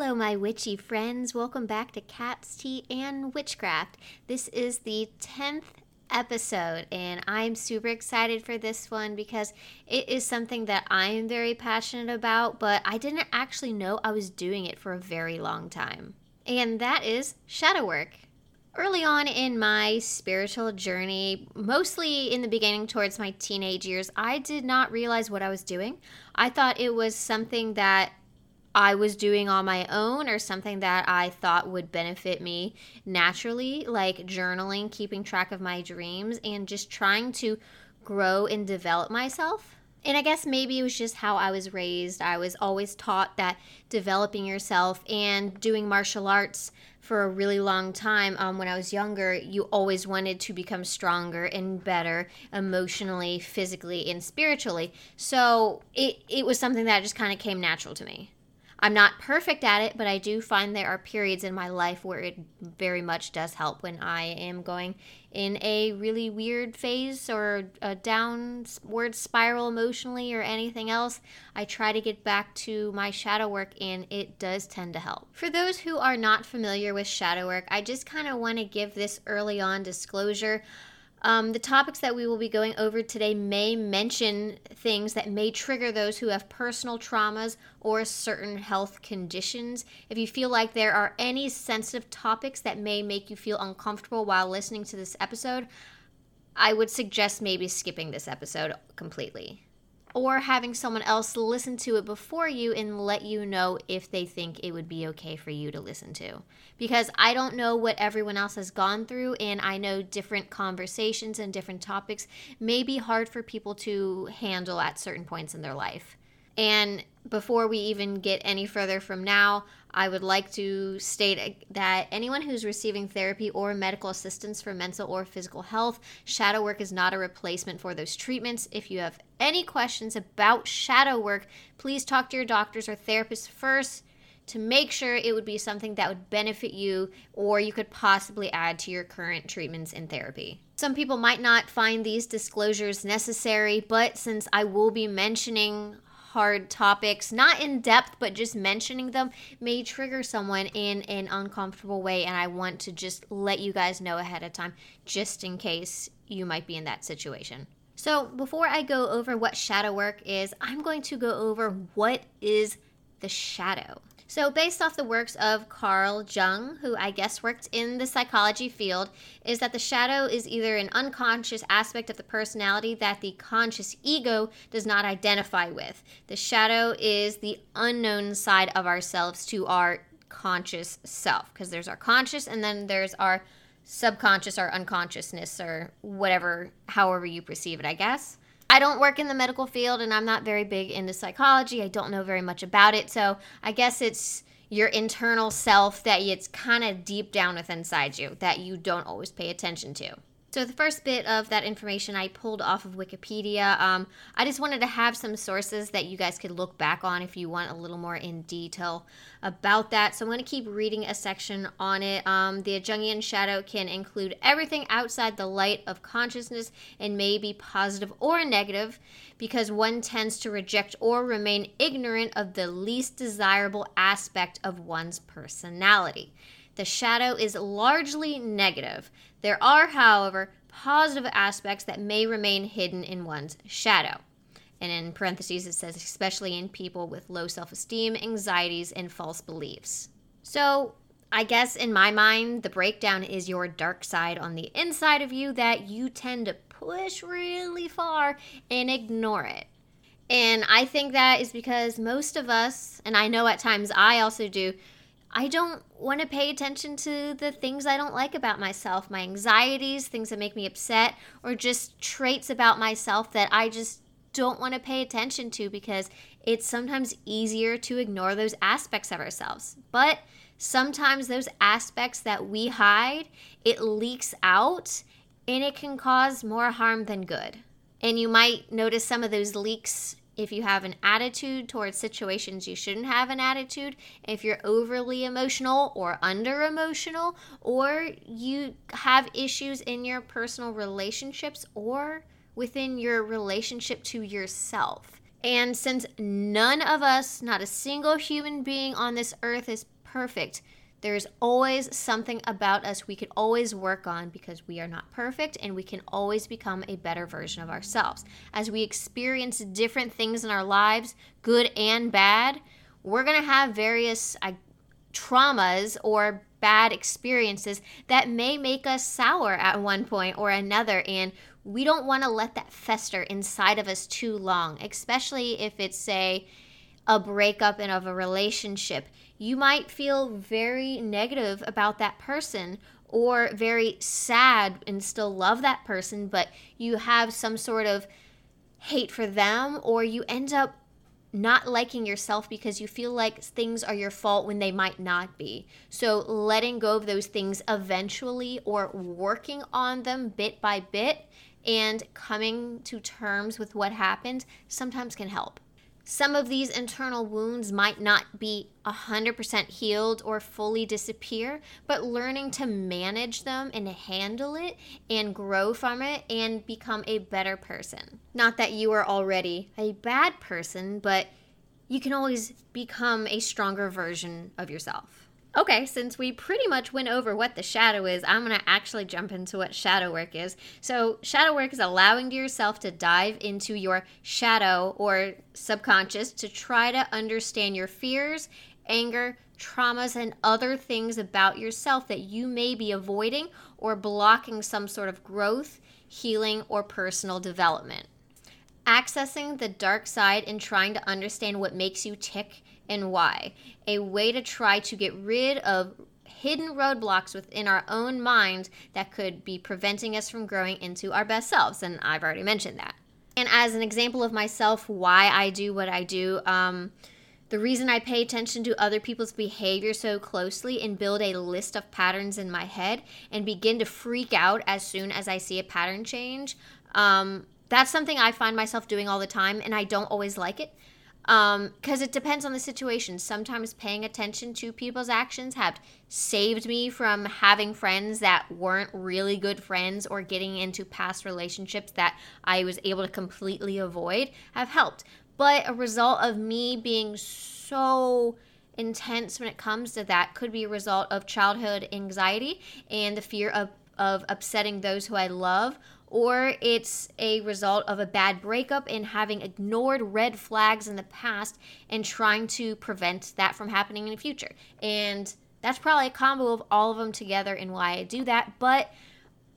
Hello, my witchy friends. Welcome back to Cat's Tea and Witchcraft. This is the 10th episode, and I'm super excited for this one because it is something that I am very passionate about, but I didn't actually know I was doing it for a very long time. And that is shadow work. Early on in my spiritual journey, mostly in the beginning towards my teenage years, I did not realize what I was doing. I thought it was something that I was doing on my own or something that I thought would benefit me naturally, like journaling, keeping track of my dreams, and just trying to grow and develop myself. And I guess maybe it was just how I was raised. I was always taught that developing yourself and doing martial arts for a really long time um, when I was younger, you always wanted to become stronger and better emotionally, physically, and spiritually. So it, it was something that just kind of came natural to me. I'm not perfect at it, but I do find there are periods in my life where it very much does help when I am going in a really weird phase or a downward spiral emotionally or anything else. I try to get back to my shadow work and it does tend to help. For those who are not familiar with shadow work, I just kind of want to give this early on disclosure. Um, the topics that we will be going over today may mention things that may trigger those who have personal traumas or certain health conditions. If you feel like there are any sensitive topics that may make you feel uncomfortable while listening to this episode, I would suggest maybe skipping this episode completely or having someone else listen to it before you and let you know if they think it would be okay for you to listen to. Because I don't know what everyone else has gone through, and I know different conversations and different topics may be hard for people to handle at certain points in their life. And before we even get any further from now, I would like to state that anyone who's receiving therapy or medical assistance for mental or physical health, shadow work is not a replacement for those treatments. If you have any questions about shadow work, please talk to your doctors or therapists first to make sure it would be something that would benefit you or you could possibly add to your current treatments and therapy. Some people might not find these disclosures necessary, but since I will be mentioning hard topics, not in depth, but just mentioning them may trigger someone in an uncomfortable way. And I want to just let you guys know ahead of time, just in case you might be in that situation. So, before I go over what shadow work is, I'm going to go over what is the shadow. So, based off the works of Carl Jung, who I guess worked in the psychology field, is that the shadow is either an unconscious aspect of the personality that the conscious ego does not identify with. The shadow is the unknown side of ourselves to our conscious self, because there's our conscious and then there's our subconscious or unconsciousness or whatever, however you perceive it, I guess. I don't work in the medical field and I'm not very big into psychology. I don't know very much about it. So I guess it's your internal self that it's kind of deep down within inside you that you don't always pay attention to. So, the first bit of that information I pulled off of Wikipedia. Um, I just wanted to have some sources that you guys could look back on if you want a little more in detail about that. So, I'm going to keep reading a section on it. Um, the Jungian shadow can include everything outside the light of consciousness and may be positive or negative because one tends to reject or remain ignorant of the least desirable aspect of one's personality. The shadow is largely negative. There are, however, positive aspects that may remain hidden in one's shadow. And in parentheses, it says, especially in people with low self esteem, anxieties, and false beliefs. So, I guess in my mind, the breakdown is your dark side on the inside of you that you tend to push really far and ignore it. And I think that is because most of us, and I know at times I also do, I don't want to pay attention to the things I don't like about myself, my anxieties, things that make me upset, or just traits about myself that I just don't want to pay attention to because it's sometimes easier to ignore those aspects of ourselves. But sometimes those aspects that we hide, it leaks out and it can cause more harm than good. And you might notice some of those leaks if you have an attitude towards situations you shouldn't have an attitude, if you're overly emotional or under emotional, or you have issues in your personal relationships or within your relationship to yourself. And since none of us, not a single human being on this earth, is perfect, there's always something about us we could always work on because we are not perfect and we can always become a better version of ourselves. As we experience different things in our lives, good and bad, we're going to have various uh, traumas or bad experiences that may make us sour at one point or another. And we don't want to let that fester inside of us too long, especially if it's, say, a breakup and of a relationship you might feel very negative about that person or very sad and still love that person, but you have some sort of hate for them, or you end up not liking yourself because you feel like things are your fault when they might not be. So, letting go of those things eventually or working on them bit by bit and coming to terms with what happened sometimes can help. Some of these internal wounds might not be 100% healed or fully disappear, but learning to manage them and handle it and grow from it and become a better person. Not that you are already a bad person, but you can always become a stronger version of yourself. Okay, since we pretty much went over what the shadow is, I'm going to actually jump into what shadow work is. So, shadow work is allowing yourself to dive into your shadow or subconscious to try to understand your fears, anger, traumas, and other things about yourself that you may be avoiding or blocking some sort of growth, healing, or personal development. Accessing the dark side and trying to understand what makes you tick and why. A way to try to get rid of hidden roadblocks within our own minds that could be preventing us from growing into our best selves. And I've already mentioned that. And as an example of myself, why I do what I do, um, the reason I pay attention to other people's behavior so closely and build a list of patterns in my head and begin to freak out as soon as I see a pattern change, um, that's something I find myself doing all the time, and I don't always like it because um, it depends on the situation. Sometimes paying attention to people's actions have saved me from having friends that weren't really good friends or getting into past relationships that I was able to completely avoid have helped. But a result of me being so intense when it comes to that could be a result of childhood anxiety and the fear of, of upsetting those who I love or it's a result of a bad breakup and having ignored red flags in the past and trying to prevent that from happening in the future. And that's probably a combo of all of them together and why I do that. But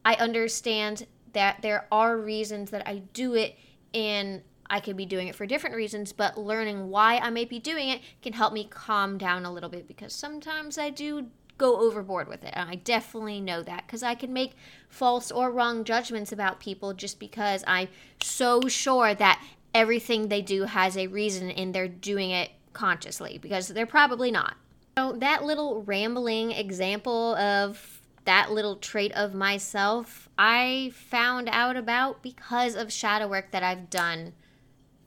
I understand that there are reasons that I do it and I could be doing it for different reasons, but learning why I may be doing it can help me calm down a little bit because sometimes I do go overboard with it. And I definitely know that because I can make false or wrong judgments about people just because I'm so sure that everything they do has a reason and they're doing it consciously because they're probably not. So, that little rambling example of that little trait of myself, I found out about because of shadow work that I've done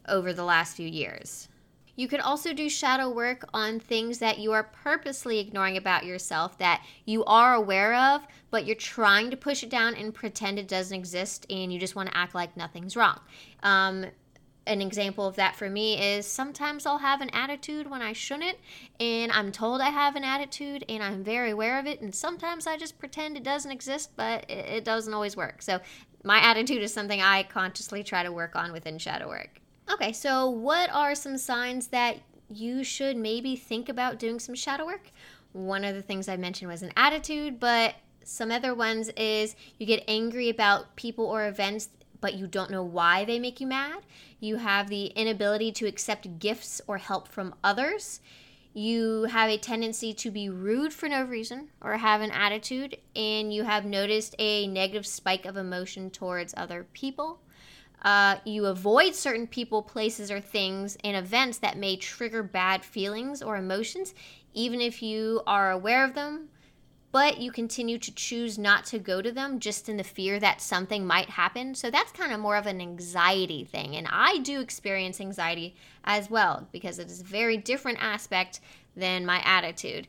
over the last few years. You can also do shadow work on things that you are purposely ignoring about yourself that you are aware of, but you're trying to push it down and pretend it doesn't exist and you just want to act like nothing's wrong. Um, an example of that for me is sometimes I'll have an attitude when I shouldn't, and I'm told I have an attitude and I'm very aware of it, and sometimes I just pretend it doesn't exist, but it doesn't always work. So, my attitude is something I consciously try to work on within shadow work. Okay, so what are some signs that you should maybe think about doing some shadow work? One of the things I mentioned was an attitude, but some other ones is you get angry about people or events but you don't know why they make you mad. You have the inability to accept gifts or help from others. You have a tendency to be rude for no reason or have an attitude, and you have noticed a negative spike of emotion towards other people. Uh, you avoid certain people, places, or things and events that may trigger bad feelings or emotions, even if you are aware of them, but you continue to choose not to go to them just in the fear that something might happen. So that's kind of more of an anxiety thing. And I do experience anxiety as well because it is a very different aspect than my attitude.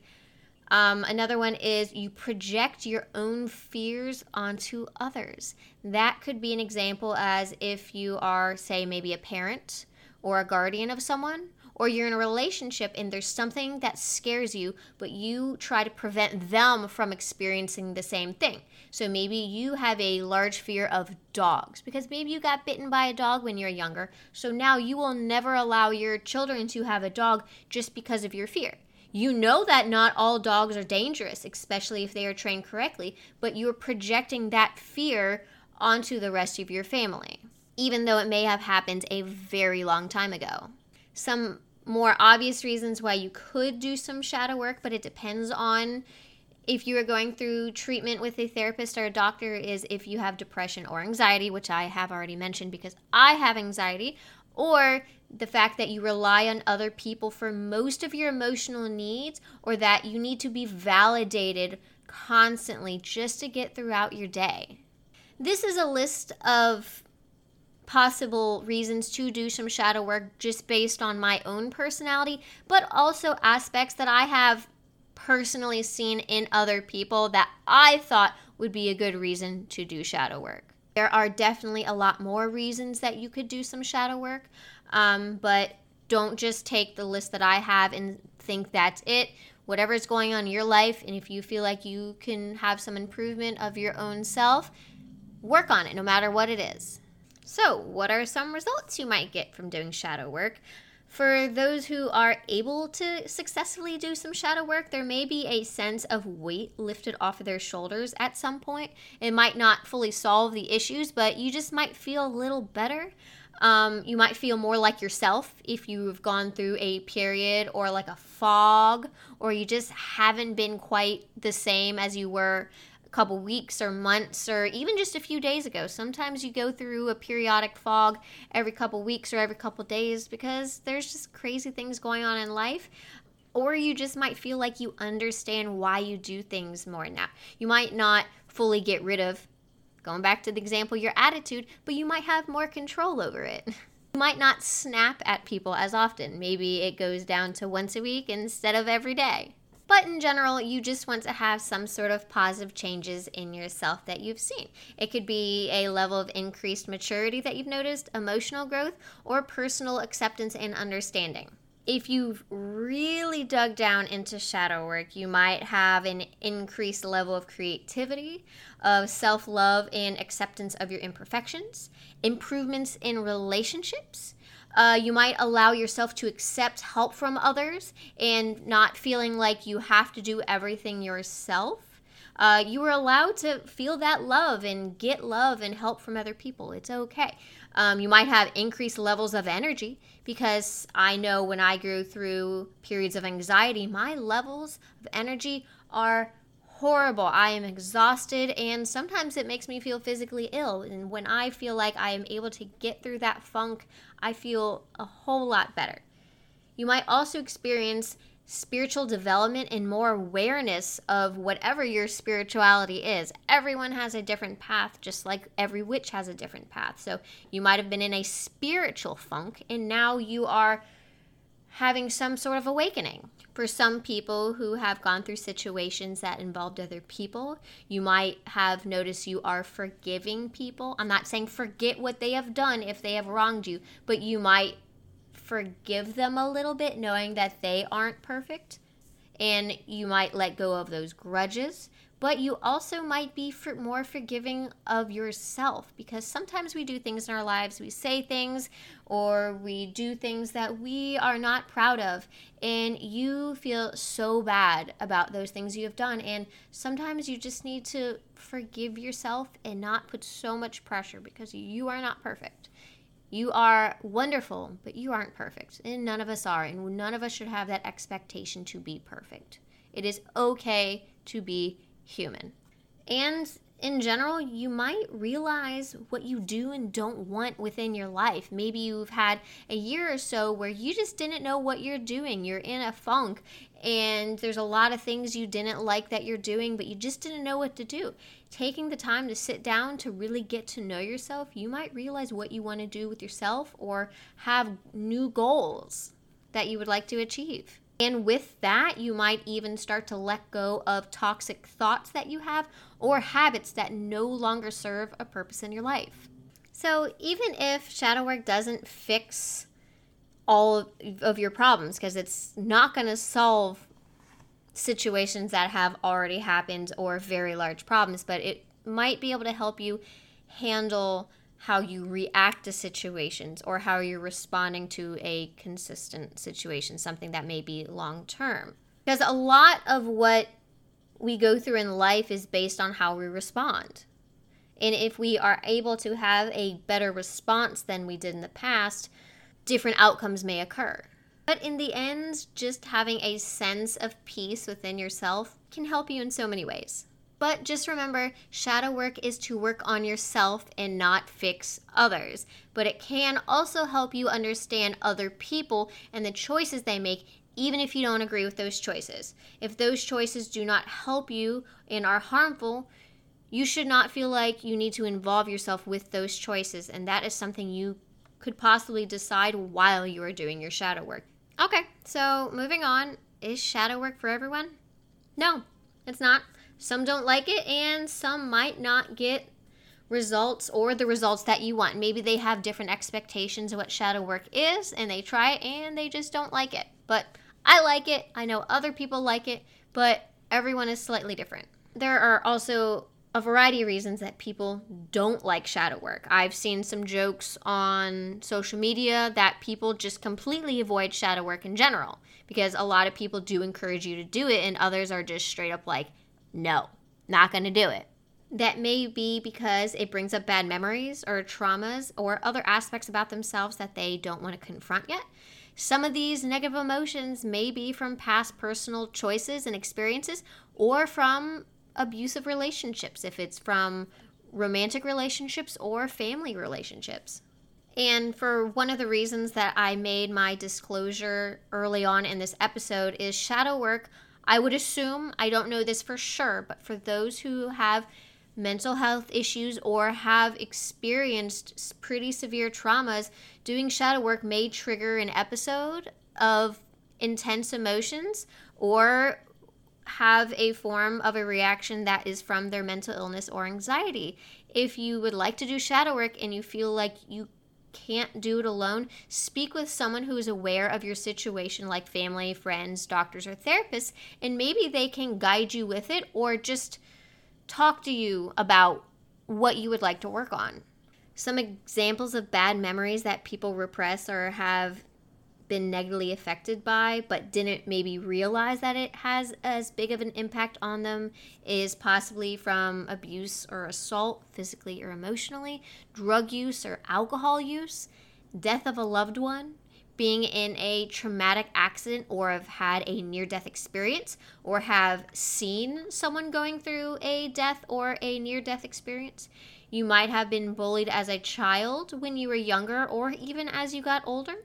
Um, another one is you project your own fears onto others. That could be an example as if you are, say, maybe a parent or a guardian of someone, or you're in a relationship and there's something that scares you, but you try to prevent them from experiencing the same thing. So maybe you have a large fear of dogs because maybe you got bitten by a dog when you're younger. So now you will never allow your children to have a dog just because of your fear. You know that not all dogs are dangerous, especially if they are trained correctly, but you're projecting that fear onto the rest of your family, even though it may have happened a very long time ago. Some more obvious reasons why you could do some shadow work, but it depends on if you are going through treatment with a therapist or a doctor is if you have depression or anxiety, which I have already mentioned because I have anxiety, or the fact that you rely on other people for most of your emotional needs, or that you need to be validated constantly just to get throughout your day. This is a list of possible reasons to do some shadow work just based on my own personality, but also aspects that I have personally seen in other people that I thought would be a good reason to do shadow work. There are definitely a lot more reasons that you could do some shadow work, um, but don't just take the list that I have and think that's it. Whatever's going on in your life, and if you feel like you can have some improvement of your own self, work on it no matter what it is. So, what are some results you might get from doing shadow work? For those who are able to successfully do some shadow work, there may be a sense of weight lifted off of their shoulders at some point. It might not fully solve the issues, but you just might feel a little better. Um, you might feel more like yourself if you've gone through a period or like a fog, or you just haven't been quite the same as you were a couple weeks or months or even just a few days ago. Sometimes you go through a periodic fog every couple weeks or every couple days because there's just crazy things going on in life. Or you just might feel like you understand why you do things more now. You might not fully get rid of, going back to the example, your attitude, but you might have more control over it. You might not snap at people as often. Maybe it goes down to once a week instead of every day. But in general, you just want to have some sort of positive changes in yourself that you've seen. It could be a level of increased maturity that you've noticed, emotional growth, or personal acceptance and understanding. If you've really dug down into shadow work, you might have an increased level of creativity, of self love and acceptance of your imperfections, improvements in relationships, uh, you might allow yourself to accept help from others and not feeling like you have to do everything yourself. Uh, you are allowed to feel that love and get love and help from other people. It's okay. Um, you might have increased levels of energy because I know when I go through periods of anxiety, my levels of energy are horrible. I am exhausted, and sometimes it makes me feel physically ill. And when I feel like I am able to get through that funk, I feel a whole lot better. You might also experience spiritual development and more awareness of whatever your spirituality is. Everyone has a different path, just like every witch has a different path. So you might have been in a spiritual funk, and now you are having some sort of awakening. For some people who have gone through situations that involved other people, you might have noticed you are forgiving people. I'm not saying forget what they have done if they have wronged you, but you might forgive them a little bit knowing that they aren't perfect. And you might let go of those grudges but you also might be for more forgiving of yourself because sometimes we do things in our lives, we say things or we do things that we are not proud of, and you feel so bad about those things you have done. And sometimes you just need to forgive yourself and not put so much pressure because you are not perfect. You are wonderful, but you aren't perfect. And none of us are. And none of us should have that expectation to be perfect. It is okay to be human. And in general, you might realize what you do and don't want within your life. Maybe you've had a year or so where you just didn't know what you're doing. You're in a funk, and there's a lot of things you didn't like that you're doing, but you just didn't know what to do. Taking the time to sit down to really get to know yourself, you might realize what you want to do with yourself or have new goals that you would like to achieve. And with that, you might even start to let go of toxic thoughts that you have or habits that no longer serve a purpose in your life. So, even if shadow work doesn't fix all of your problems because it's not going to solve situations that have already happened or very large problems, but it might be able to help you handle how you react to situations or how you're responding to a consistent situation, something that may be long term. Because a lot of what we go through in life is based on how we respond. And if we are able to have a better response than we did in the past, different outcomes may occur. But in the end, just having a sense of peace within yourself can help you in so many ways. But just remember, shadow work is to work on yourself and not fix others. But it can also help you understand other people and the choices they make, even if you don't agree with those choices. If those choices do not help you and are harmful, you should not feel like you need to involve yourself with those choices. And that is something you could possibly decide while you are doing your shadow work. Okay, so moving on. Is shadow work for everyone? No, it's not. Some don't like it, and some might not get results or the results that you want. Maybe they have different expectations of what shadow work is, and they try it and they just don't like it. But I like it. I know other people like it, but everyone is slightly different. There are also a variety of reasons that people don't like shadow work. I've seen some jokes on social media that people just completely avoid shadow work in general because a lot of people do encourage you to do it, and others are just straight up like, no, not gonna do it. That may be because it brings up bad memories or traumas or other aspects about themselves that they don't want to confront yet. Some of these negative emotions may be from past personal choices and experiences or from abusive relationships, if it's from romantic relationships or family relationships. And for one of the reasons that I made my disclosure early on in this episode is shadow work. I would assume, I don't know this for sure, but for those who have mental health issues or have experienced pretty severe traumas, doing shadow work may trigger an episode of intense emotions or have a form of a reaction that is from their mental illness or anxiety. If you would like to do shadow work and you feel like you can't do it alone, speak with someone who is aware of your situation, like family, friends, doctors, or therapists, and maybe they can guide you with it or just talk to you about what you would like to work on. Some examples of bad memories that people repress or have been negatively affected by but didn't maybe realize that it has as big of an impact on them is possibly from abuse or assault physically or emotionally drug use or alcohol use death of a loved one being in a traumatic accident or have had a near death experience or have seen someone going through a death or a near death experience. You might have been bullied as a child when you were younger or even as you got older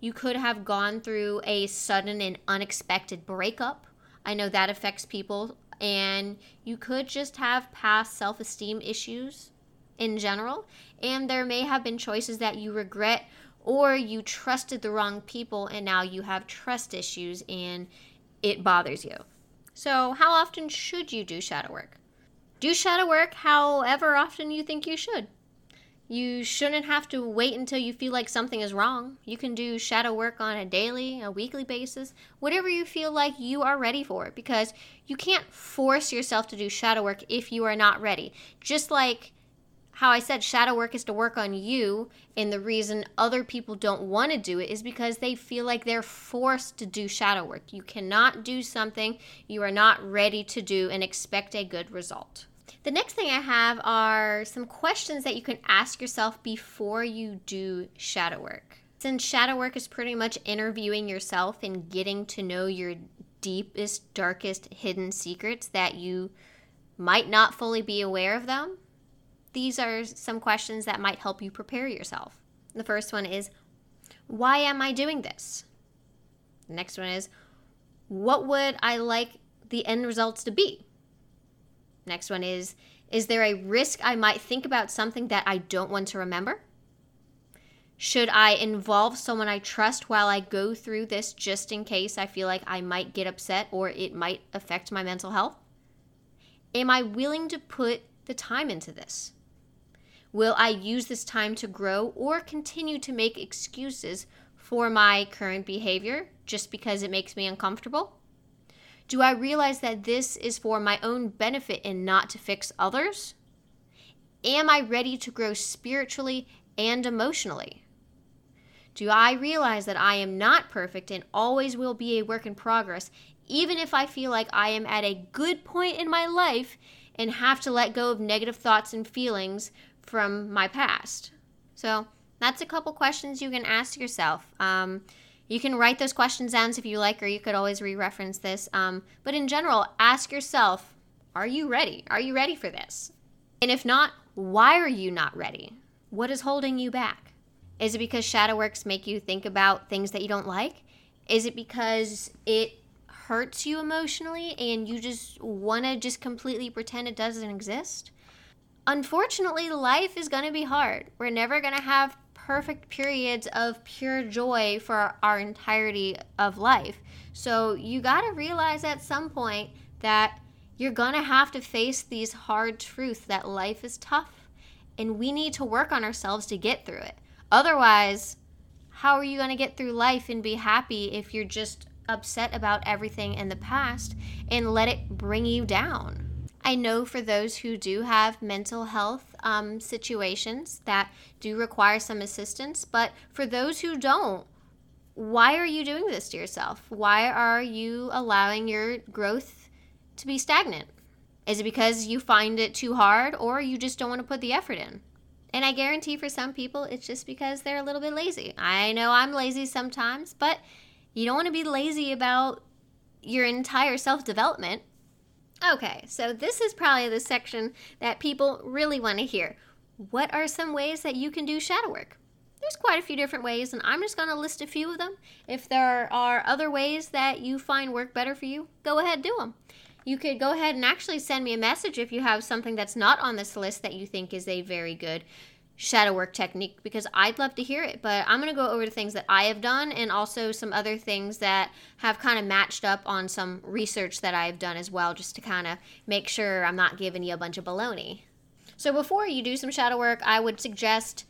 you could have gone through a sudden and unexpected breakup. I know that affects people. And you could just have past self esteem issues in general. And there may have been choices that you regret or you trusted the wrong people and now you have trust issues and it bothers you. So, how often should you do shadow work? Do shadow work however often you think you should. You shouldn't have to wait until you feel like something is wrong. You can do shadow work on a daily, a weekly basis, whatever you feel like you are ready for, because you can't force yourself to do shadow work if you are not ready. Just like how I said shadow work is to work on you, and the reason other people don't want to do it is because they feel like they're forced to do shadow work. You cannot do something you are not ready to do and expect a good result. The next thing I have are some questions that you can ask yourself before you do shadow work. Since shadow work is pretty much interviewing yourself and getting to know your deepest, darkest hidden secrets that you might not fully be aware of them, these are some questions that might help you prepare yourself. The first one is Why am I doing this? The next one is What would I like the end results to be? Next one is Is there a risk I might think about something that I don't want to remember? Should I involve someone I trust while I go through this just in case I feel like I might get upset or it might affect my mental health? Am I willing to put the time into this? Will I use this time to grow or continue to make excuses for my current behavior just because it makes me uncomfortable? Do I realize that this is for my own benefit and not to fix others? Am I ready to grow spiritually and emotionally? Do I realize that I am not perfect and always will be a work in progress, even if I feel like I am at a good point in my life and have to let go of negative thoughts and feelings from my past? So, that's a couple questions you can ask yourself. Um, you can write those questions down if you like, or you could always re reference this. Um, but in general, ask yourself Are you ready? Are you ready for this? And if not, why are you not ready? What is holding you back? Is it because shadow works make you think about things that you don't like? Is it because it hurts you emotionally and you just want to just completely pretend it doesn't exist? Unfortunately, life is going to be hard. We're never going to have perfect periods of pure joy for our entirety of life. So you got to realize at some point that you're going to have to face these hard truths that life is tough and we need to work on ourselves to get through it. Otherwise, how are you going to get through life and be happy if you're just upset about everything in the past and let it bring you down? I know for those who do have mental health um, situations that do require some assistance, but for those who don't, why are you doing this to yourself? Why are you allowing your growth to be stagnant? Is it because you find it too hard or you just don't want to put the effort in? And I guarantee for some people, it's just because they're a little bit lazy. I know I'm lazy sometimes, but you don't want to be lazy about your entire self development Okay, so this is probably the section that people really want to hear. What are some ways that you can do shadow work? There's quite a few different ways, and I'm just going to list a few of them. If there are other ways that you find work better for you, go ahead do them. You could go ahead and actually send me a message if you have something that's not on this list that you think is a very good shadow work technique because I'd love to hear it. But I'm going to go over the things that I have done and also some other things that have kind of matched up on some research that I've done as well, just to kind of make sure I'm not giving you a bunch of baloney. So before you do some shadow work, I would suggest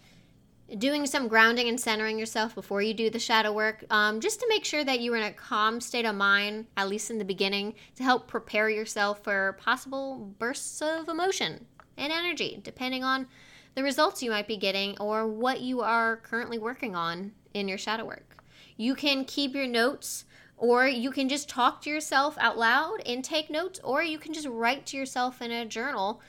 doing some grounding and centering yourself before you do the shadow work, um, just to make sure that you're in a calm state of mind, at least in the beginning, to help prepare yourself for possible bursts of emotion and energy, depending on the results you might be getting or what you are currently working on in your shadow work. You can keep your notes or you can just talk to yourself out loud and take notes or you can just write to yourself in a journal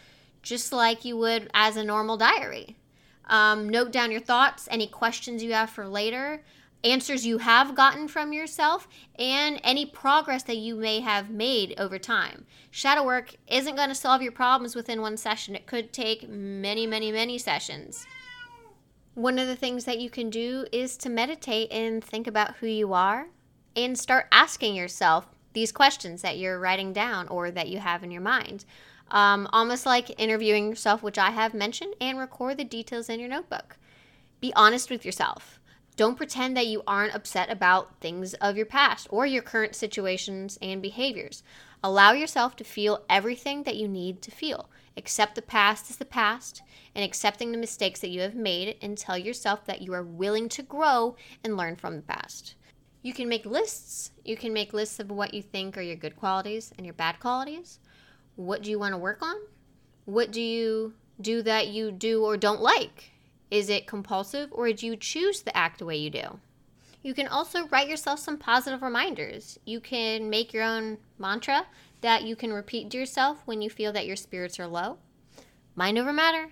just like you would as a normal diary. Um, note down your thoughts, any questions you have for later, answers you have gotten from yourself, and any progress that you may have made over time. Shadow work isn't going to solve your problems within one session, it could take many, many, many sessions. One of the things that you can do is to meditate and think about who you are and start asking yourself these questions that you're writing down or that you have in your mind. Um, almost like interviewing yourself, which I have mentioned, and record the details in your notebook. Be honest with yourself. Don't pretend that you aren't upset about things of your past or your current situations and behaviors. Allow yourself to feel everything that you need to feel. Accept the past as the past and accepting the mistakes that you have made and tell yourself that you are willing to grow and learn from the past. You can make lists. You can make lists of what you think are your good qualities and your bad qualities. What do you want to work on? What do you do that you do or don't like? Is it compulsive or do you choose to act the way you do? You can also write yourself some positive reminders. You can make your own mantra that you can repeat to yourself when you feel that your spirits are low. Mind over matter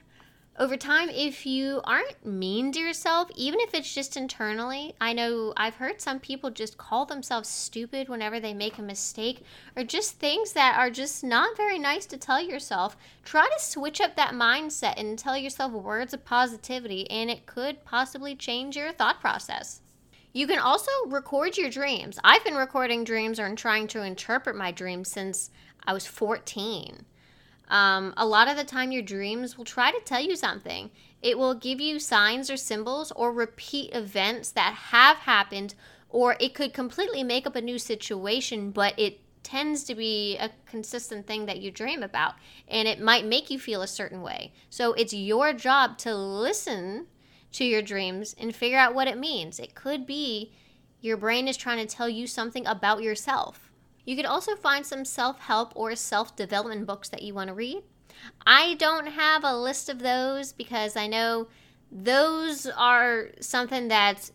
over time, if you aren't mean to yourself, even if it's just internally, I know I've heard some people just call themselves stupid whenever they make a mistake, or just things that are just not very nice to tell yourself. Try to switch up that mindset and tell yourself words of positivity, and it could possibly change your thought process. You can also record your dreams. I've been recording dreams or trying to interpret my dreams since I was 14. Um, a lot of the time, your dreams will try to tell you something. It will give you signs or symbols or repeat events that have happened, or it could completely make up a new situation, but it tends to be a consistent thing that you dream about, and it might make you feel a certain way. So it's your job to listen to your dreams and figure out what it means. It could be your brain is trying to tell you something about yourself. You could also find some self help or self development books that you want to read. I don't have a list of those because I know those are something that's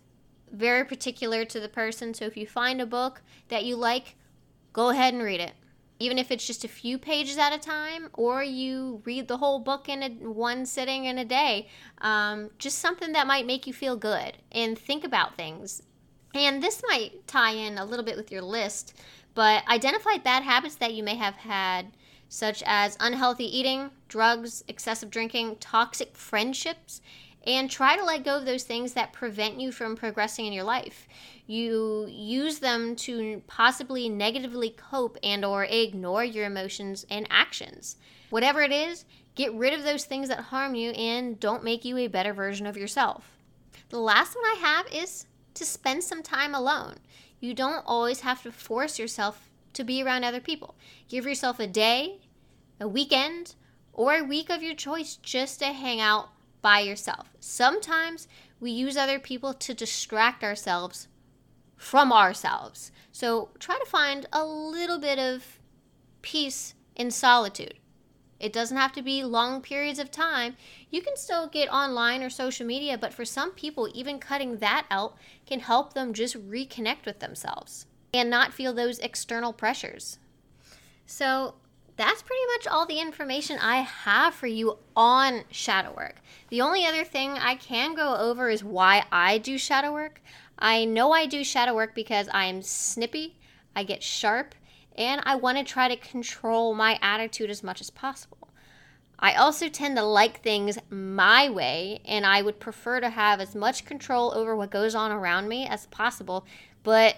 very particular to the person. So if you find a book that you like, go ahead and read it. Even if it's just a few pages at a time, or you read the whole book in a, one sitting in a day, um, just something that might make you feel good and think about things. And this might tie in a little bit with your list, but identify bad habits that you may have had, such as unhealthy eating, drugs, excessive drinking, toxic friendships, and try to let go of those things that prevent you from progressing in your life. You use them to possibly negatively cope and or ignore your emotions and actions. Whatever it is get rid of those things that harm you and don't make you a better version of yourself. The last one i have is to spend some time alone you don't always have to force yourself to be around other people give yourself a day a weekend or a week of your choice just to hang out by yourself. Sometimes we use other people to distract ourselves from ourselves. So try to find a little bit of peace in solitude. It doesn't have to be long periods of time. You can still get online or social media, but for some people, even cutting that out can help them just reconnect with themselves and not feel those external pressures. So, that's pretty much all the information I have for you on shadow work. The only other thing I can go over is why I do shadow work. I know I do shadow work because I am snippy, I get sharp, and I want to try to control my attitude as much as possible. I also tend to like things my way, and I would prefer to have as much control over what goes on around me as possible, but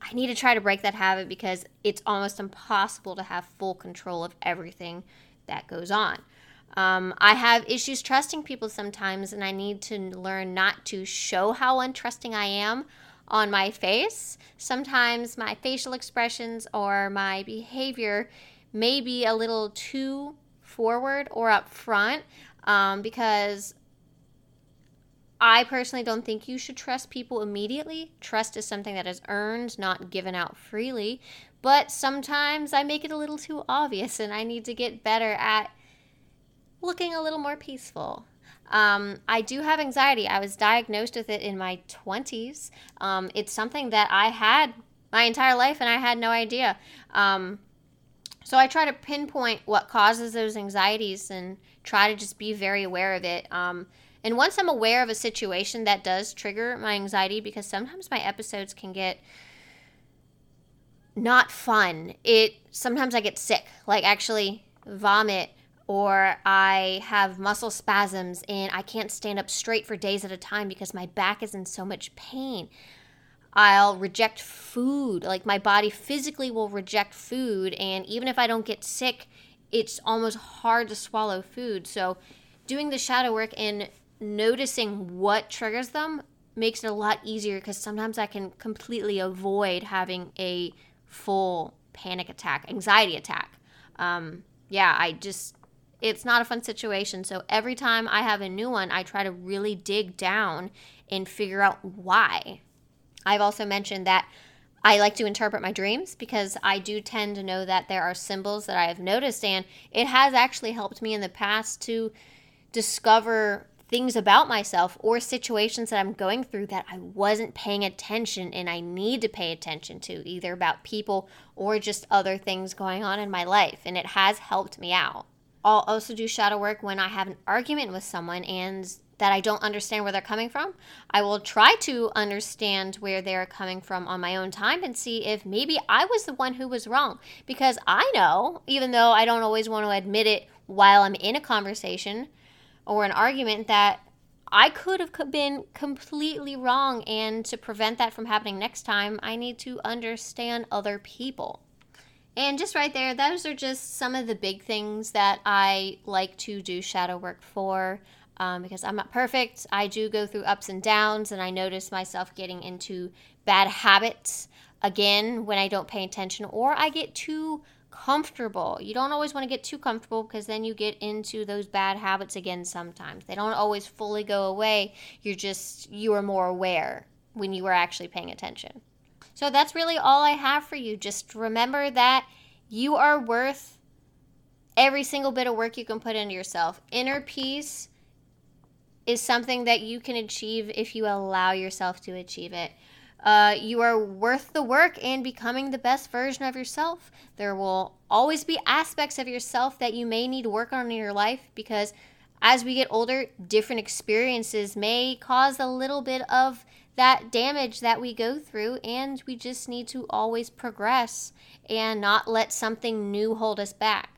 I need to try to break that habit because it's almost impossible to have full control of everything that goes on. Um, I have issues trusting people sometimes, and I need to learn not to show how untrusting I am on my face. Sometimes my facial expressions or my behavior may be a little too forward or up front um, because I personally don't think you should trust people immediately. Trust is something that is earned, not given out freely. But sometimes I make it a little too obvious, and I need to get better at looking a little more peaceful. Um, I do have anxiety. I was diagnosed with it in my 20s. Um, it's something that I had my entire life, and I had no idea. Um, so I try to pinpoint what causes those anxieties and try to just be very aware of it. Um, and once I'm aware of a situation that does trigger my anxiety, because sometimes my episodes can get not fun. It sometimes I get sick, like actually vomit, or I have muscle spasms and I can't stand up straight for days at a time because my back is in so much pain. I'll reject food. Like my body physically will reject food. And even if I don't get sick, it's almost hard to swallow food. So, doing the shadow work and noticing what triggers them makes it a lot easier because sometimes I can completely avoid having a full panic attack, anxiety attack. Um, yeah, I just, it's not a fun situation. So every time I have a new one, I try to really dig down and figure out why. I've also mentioned that I like to interpret my dreams because I do tend to know that there are symbols that I have noticed, and it has actually helped me in the past to discover things about myself or situations that I'm going through that I wasn't paying attention and I need to pay attention to, either about people or just other things going on in my life. And it has helped me out. I'll also do shadow work when I have an argument with someone and that I don't understand where they're coming from. I will try to understand where they're coming from on my own time and see if maybe I was the one who was wrong. Because I know, even though I don't always want to admit it while I'm in a conversation, or an argument that I could have been completely wrong. And to prevent that from happening next time, I need to understand other people. And just right there, those are just some of the big things that I like to do shadow work for. Um, because I'm not perfect. I do go through ups and downs, and I notice myself getting into bad habits again when I don't pay attention, or I get too comfortable. You don't always want to get too comfortable because then you get into those bad habits again sometimes. They don't always fully go away. You're just, you are more aware when you are actually paying attention. So that's really all I have for you. Just remember that you are worth every single bit of work you can put into yourself. Inner peace is something that you can achieve if you allow yourself to achieve it. Uh, you are worth the work in becoming the best version of yourself. There will always be aspects of yourself that you may need to work on in your life because as we get older, different experiences may cause a little bit of that damage that we go through, and we just need to always progress and not let something new hold us back.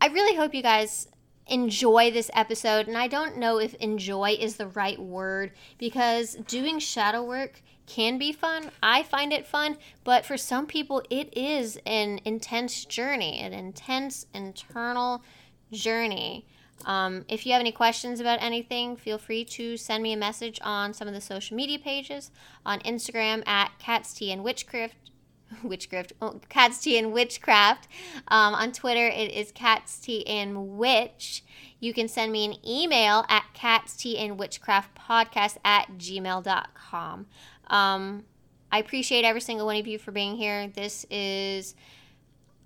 I really hope you guys enjoy this episode, and I don't know if enjoy is the right word because doing shadow work can be fun. I find it fun, but for some people, it is an intense journey, an intense internal journey. Um, if you have any questions about anything, feel free to send me a message on some of the social media pages on Instagram at Cats Tea and Witchcraft. Witchcraft, oh, Cats Tea and Witchcraft. Um, on Twitter, it is Cats Tea and Witch. You can send me an email at Cats Tea and Witchcraft Podcast at gmail.com. Um, I appreciate every single one of you for being here. This is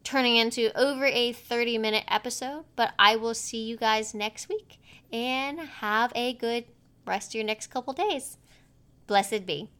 turning into over a 30 minute episode, but I will see you guys next week and have a good rest of your next couple days. Blessed be.